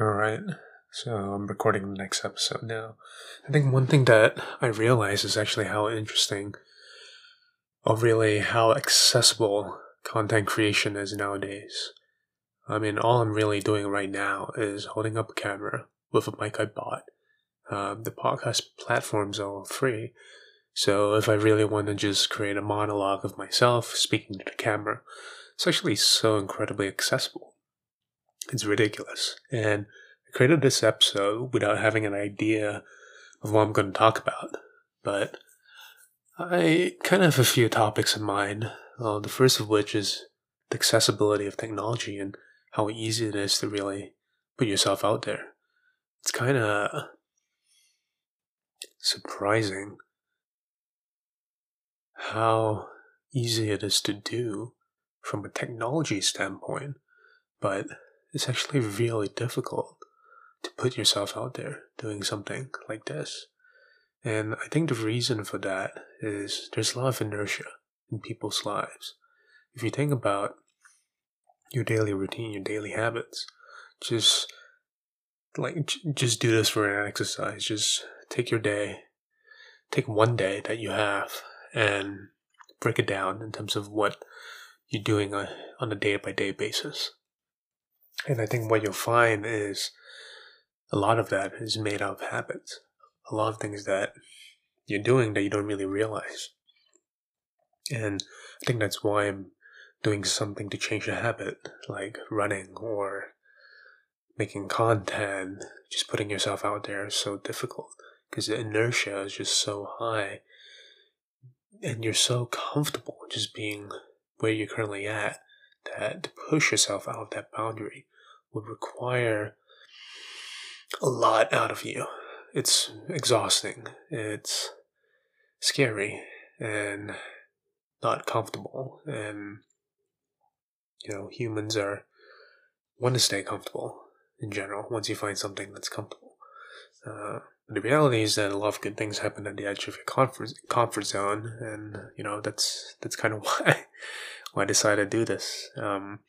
All right. So I'm recording the next episode now. I think one thing that I realize is actually how interesting, or really how accessible content creation is nowadays. I mean, all I'm really doing right now is holding up a camera with a mic I bought. Um, the podcast platforms are all free. So if I really want to just create a monologue of myself speaking to the camera, it's actually so incredibly accessible. It's ridiculous. And I created this episode without having an idea of what I'm going to talk about. But I kind of have a few topics in mind. Uh, the first of which is the accessibility of technology and how easy it is to really put yourself out there. It's kind of surprising how easy it is to do from a technology standpoint, but it's actually really difficult to put yourself out there doing something like this. And I think the reason for that is there's a lot of inertia in people's lives. If you think about your daily routine, your daily habits, just like just do this for an exercise. Just take your day, take one day that you have, and break it down in terms of what you're doing on a day by day basis. And I think what you'll find is a lot of that is made of habits. A lot of things that you're doing that you don't really realize. And I think that's why I'm doing something to change a habit, like running or making content, just putting yourself out there is so difficult because the inertia is just so high and you're so comfortable just being where you're currently at that to push yourself out of that boundary would require a lot out of you. It's exhausting, it's scary, and not comfortable. And, you know, humans are want to stay comfortable in general once you find something that's comfortable. Uh, the reality is that a lot of good things happen at the edge of your comfort comfort zone, and you know that's that's kind of why why I decided to do this. Um,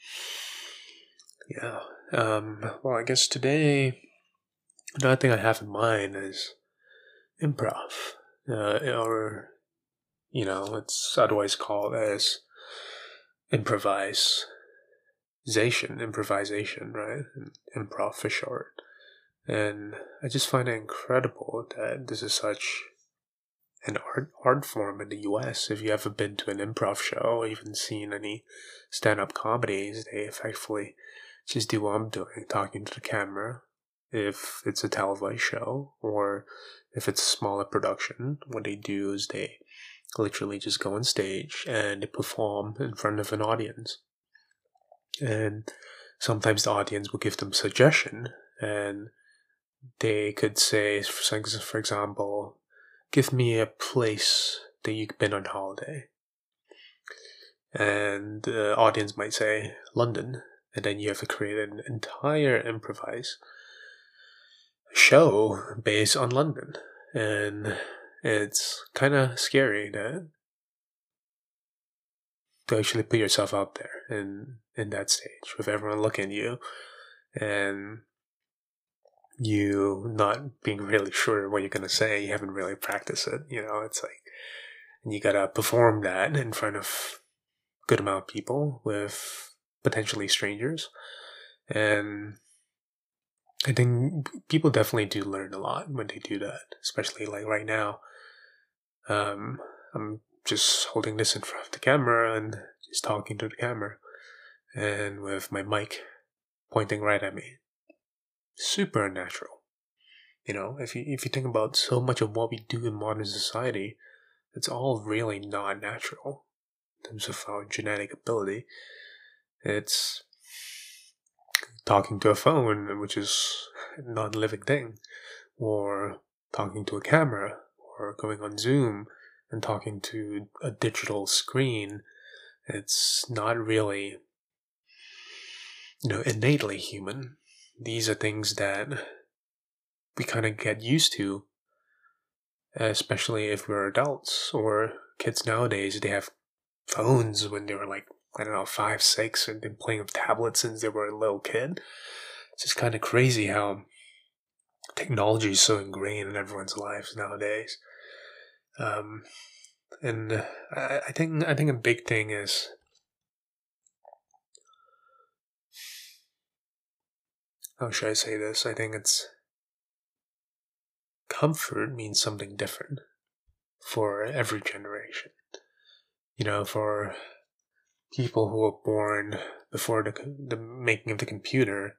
yeah. Um, well, I guess today another thing I have in mind is improv, uh, or you know, it's otherwise called as improvisation, improvisation, right? Improv for short. And I just find it incredible that this is such an art art form in the US. If you ever been to an improv show or even seen any stand up comedies, they effectively just do what I'm doing, talking to the camera. If it's a televised show or if it's a smaller production, what they do is they literally just go on stage and perform in front of an audience. And sometimes the audience will give them suggestion and they could say, for example, give me a place that you've been on holiday. And the audience might say, London. And then you have to create an entire improvise show based on London. And it's kind of scary that to actually put yourself out there in in that stage with everyone looking at you and you not being really sure what you're going to say. You haven't really practiced it. You know, it's like, and you got to perform that in front of good amount of people with potentially strangers. And I think people definitely do learn a lot when they do that, especially like right now. Um, I'm just holding this in front of the camera and just talking to the camera and with my mic pointing right at me super unnatural. You know, if you if you think about so much of what we do in modern society, it's all really not natural in terms of our genetic ability. It's talking to a phone, which is not a living thing, or talking to a camera, or going on Zoom and talking to a digital screen. It's not really, you know, innately human these are things that we kind of get used to, especially if we're adults or kids nowadays. They have phones when they were like, I don't know, five, six, and been playing with tablets since they were a little kid. it's just kind of crazy how technology is so ingrained in everyone's lives nowadays. Um, and I, I think I think a big thing is how should I say this? I think it's comfort means something different for every generation. You know, for people who were born before the, the making of the computer,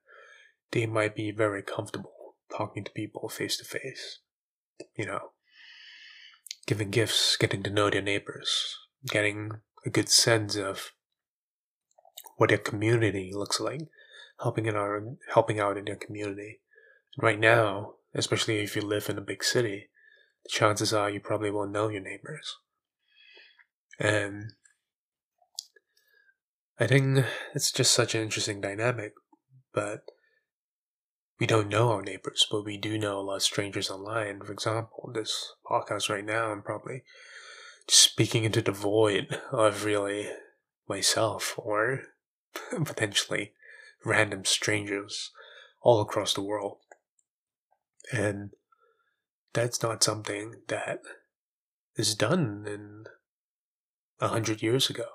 they might be very comfortable talking to people face to face. You know, giving gifts, getting to know their neighbors, getting a good sense of what their community looks like, helping in our helping out in your community. And Right now, especially if you live in a big city, the chances are you probably won't know your neighbors. And I think it's just such an interesting dynamic, but we don't know our neighbors, but we do know a lot of strangers online. For example, this podcast right now, I'm probably speaking into the void of really myself or potentially random strangers all across the world. And that's not something that is done in a hundred years ago.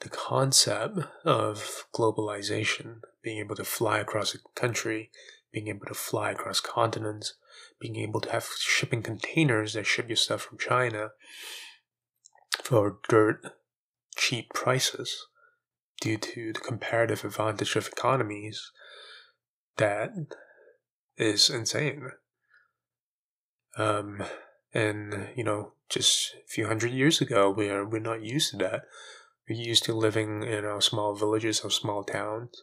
The concept of globalization, being able to fly across a country, being able to fly across continents, being able to have shipping containers that ship your stuff from China for dirt cheap prices due to the comparative advantage of economies that is insane. Um, and you know, just a few hundred years ago, we are we're not used to that. We're used to living in our small villages or small towns,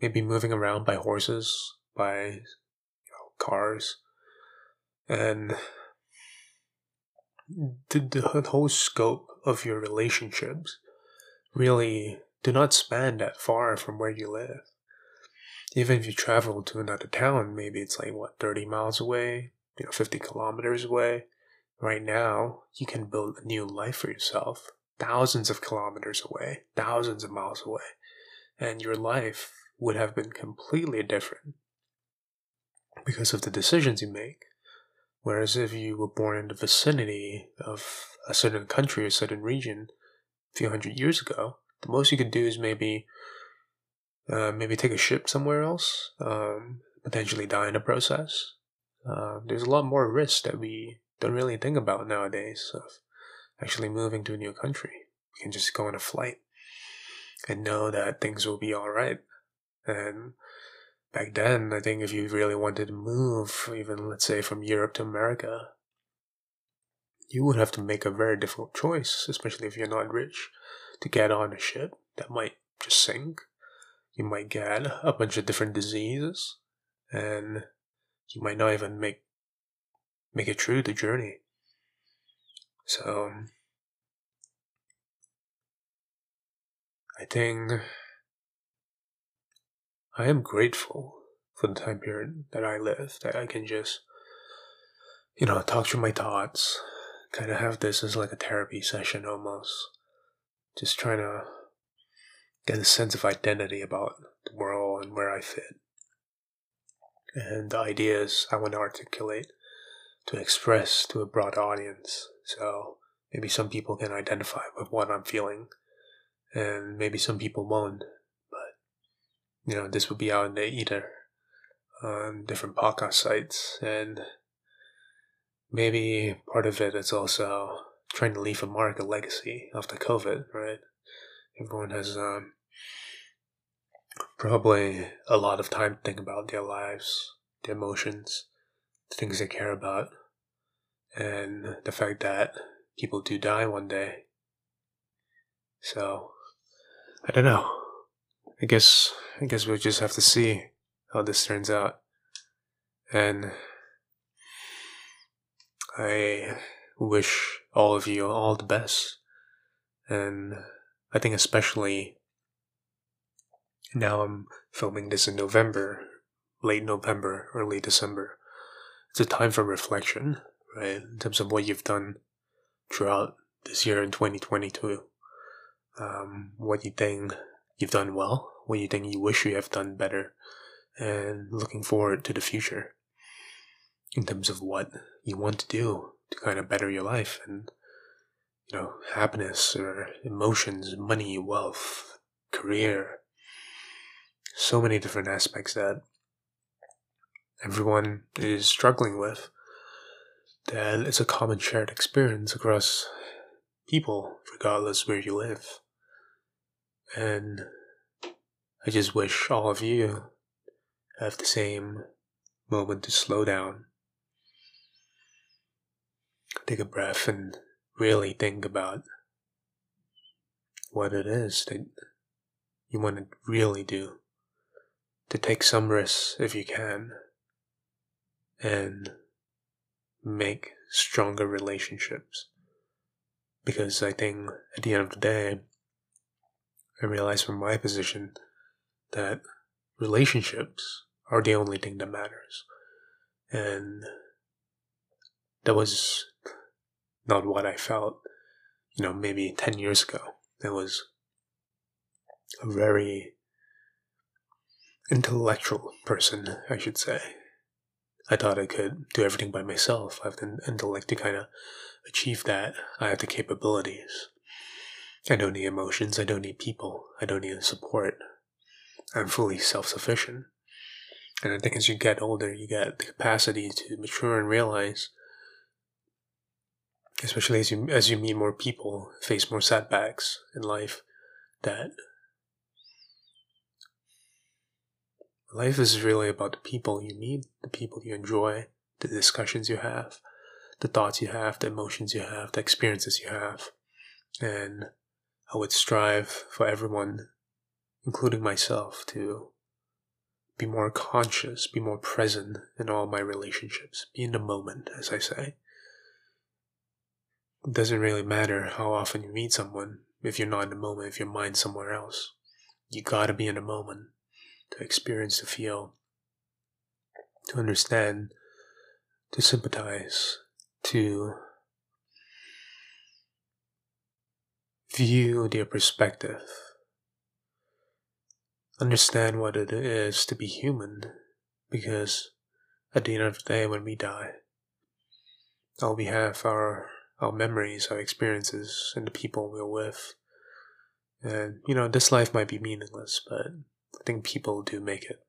maybe moving around by horses, by you know, cars, and the, the whole scope of your relationships really do not span that far from where you live. Even if you travel to another town, maybe it's like what, 30 miles away, you know, 50 kilometers away. Right now, you can build a new life for yourself thousands of kilometers away, thousands of miles away, and your life would have been completely different because of the decisions you make. Whereas if you were born in the vicinity of a certain country or certain region a few hundred years ago, the most you could do is maybe uh, maybe take a ship somewhere else, um, potentially die in the process. Uh, there's a lot more risk that we don't really think about nowadays of actually moving to a new country. You can just go on a flight and know that things will be alright. And back then, I think if you really wanted to move, even let's say from Europe to America, you would have to make a very difficult choice, especially if you're not rich, to get on a ship that might just sink. You might get a bunch of different diseases, and you might not even make make it through the journey. So I think I am grateful for the time period that I live, that I can just, you know, talk through my thoughts, kind of have this as like a therapy session almost. Just trying to get a sense of identity about the world and where I fit. And the ideas I want to articulate to express to a broad audience. So maybe some people can identify with what I'm feeling, and maybe some people won't. But you know, this will be out in the ether on different podcast sites, and maybe part of it is also trying to leave a mark, a legacy after COVID, right? Everyone has um, probably a lot of time to think about their lives, their emotions, the things they care about, and the fact that people do die one day. So, I don't know. I guess I guess we'll just have to see how this turns out. And I wish all of you all the best. And I think especially now I'm filming this in November, late November, early December. It's a time for reflection right? In terms of what you've done throughout this year in 2022. Um, what you think you've done well, what you think you wish you have done better, and looking forward to the future in terms of what you want to do to kind of better your life and you know happiness or emotions money wealth career. So many different aspects that everyone is struggling with that it's a common shared experience across people regardless where you live. And i just wish all of you have the same moment to slow down take a breath and really think about what it is that you want to really do. To take some risks if you can and make stronger relationships. Because I think at the end of the day, I realize from my position that relationships are the only thing that matters. And that was not what I felt, you know, maybe 10 years ago. It was a very intellectual person, I should say. I thought I could do everything by myself. I have the intellect to kind of achieve that. I have the capabilities. I don't need emotions. I don't need people. I don't need support. I'm fully self sufficient. And I think as you get older, you get the capacity to mature and realize especially as you as you meet more people, face more setbacks in life, that life is really about the people you meet, the people you enjoy, the discussions you have, the thoughts you have, the emotions you have, the experiences you have. And I would strive for everyone, including myself, to be more conscious, be more present in all my relationships, be in the moment, as I say it doesn't really matter how often you meet someone if you're not in the moment, if your mind's somewhere else. You gotta be in the moment to experience, to feel, to understand, to sympathize, to view their perspective, understand what it is to be human, because at the end of the day, when we die, all we have are our memories, our experiences, and the people we're with. And, you know, this life might be meaningless, but I think people do make it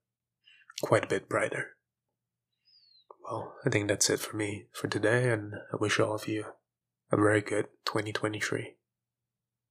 quite a bit brighter. Well, I think that's it for me for today, and I wish all of you a very good 2023.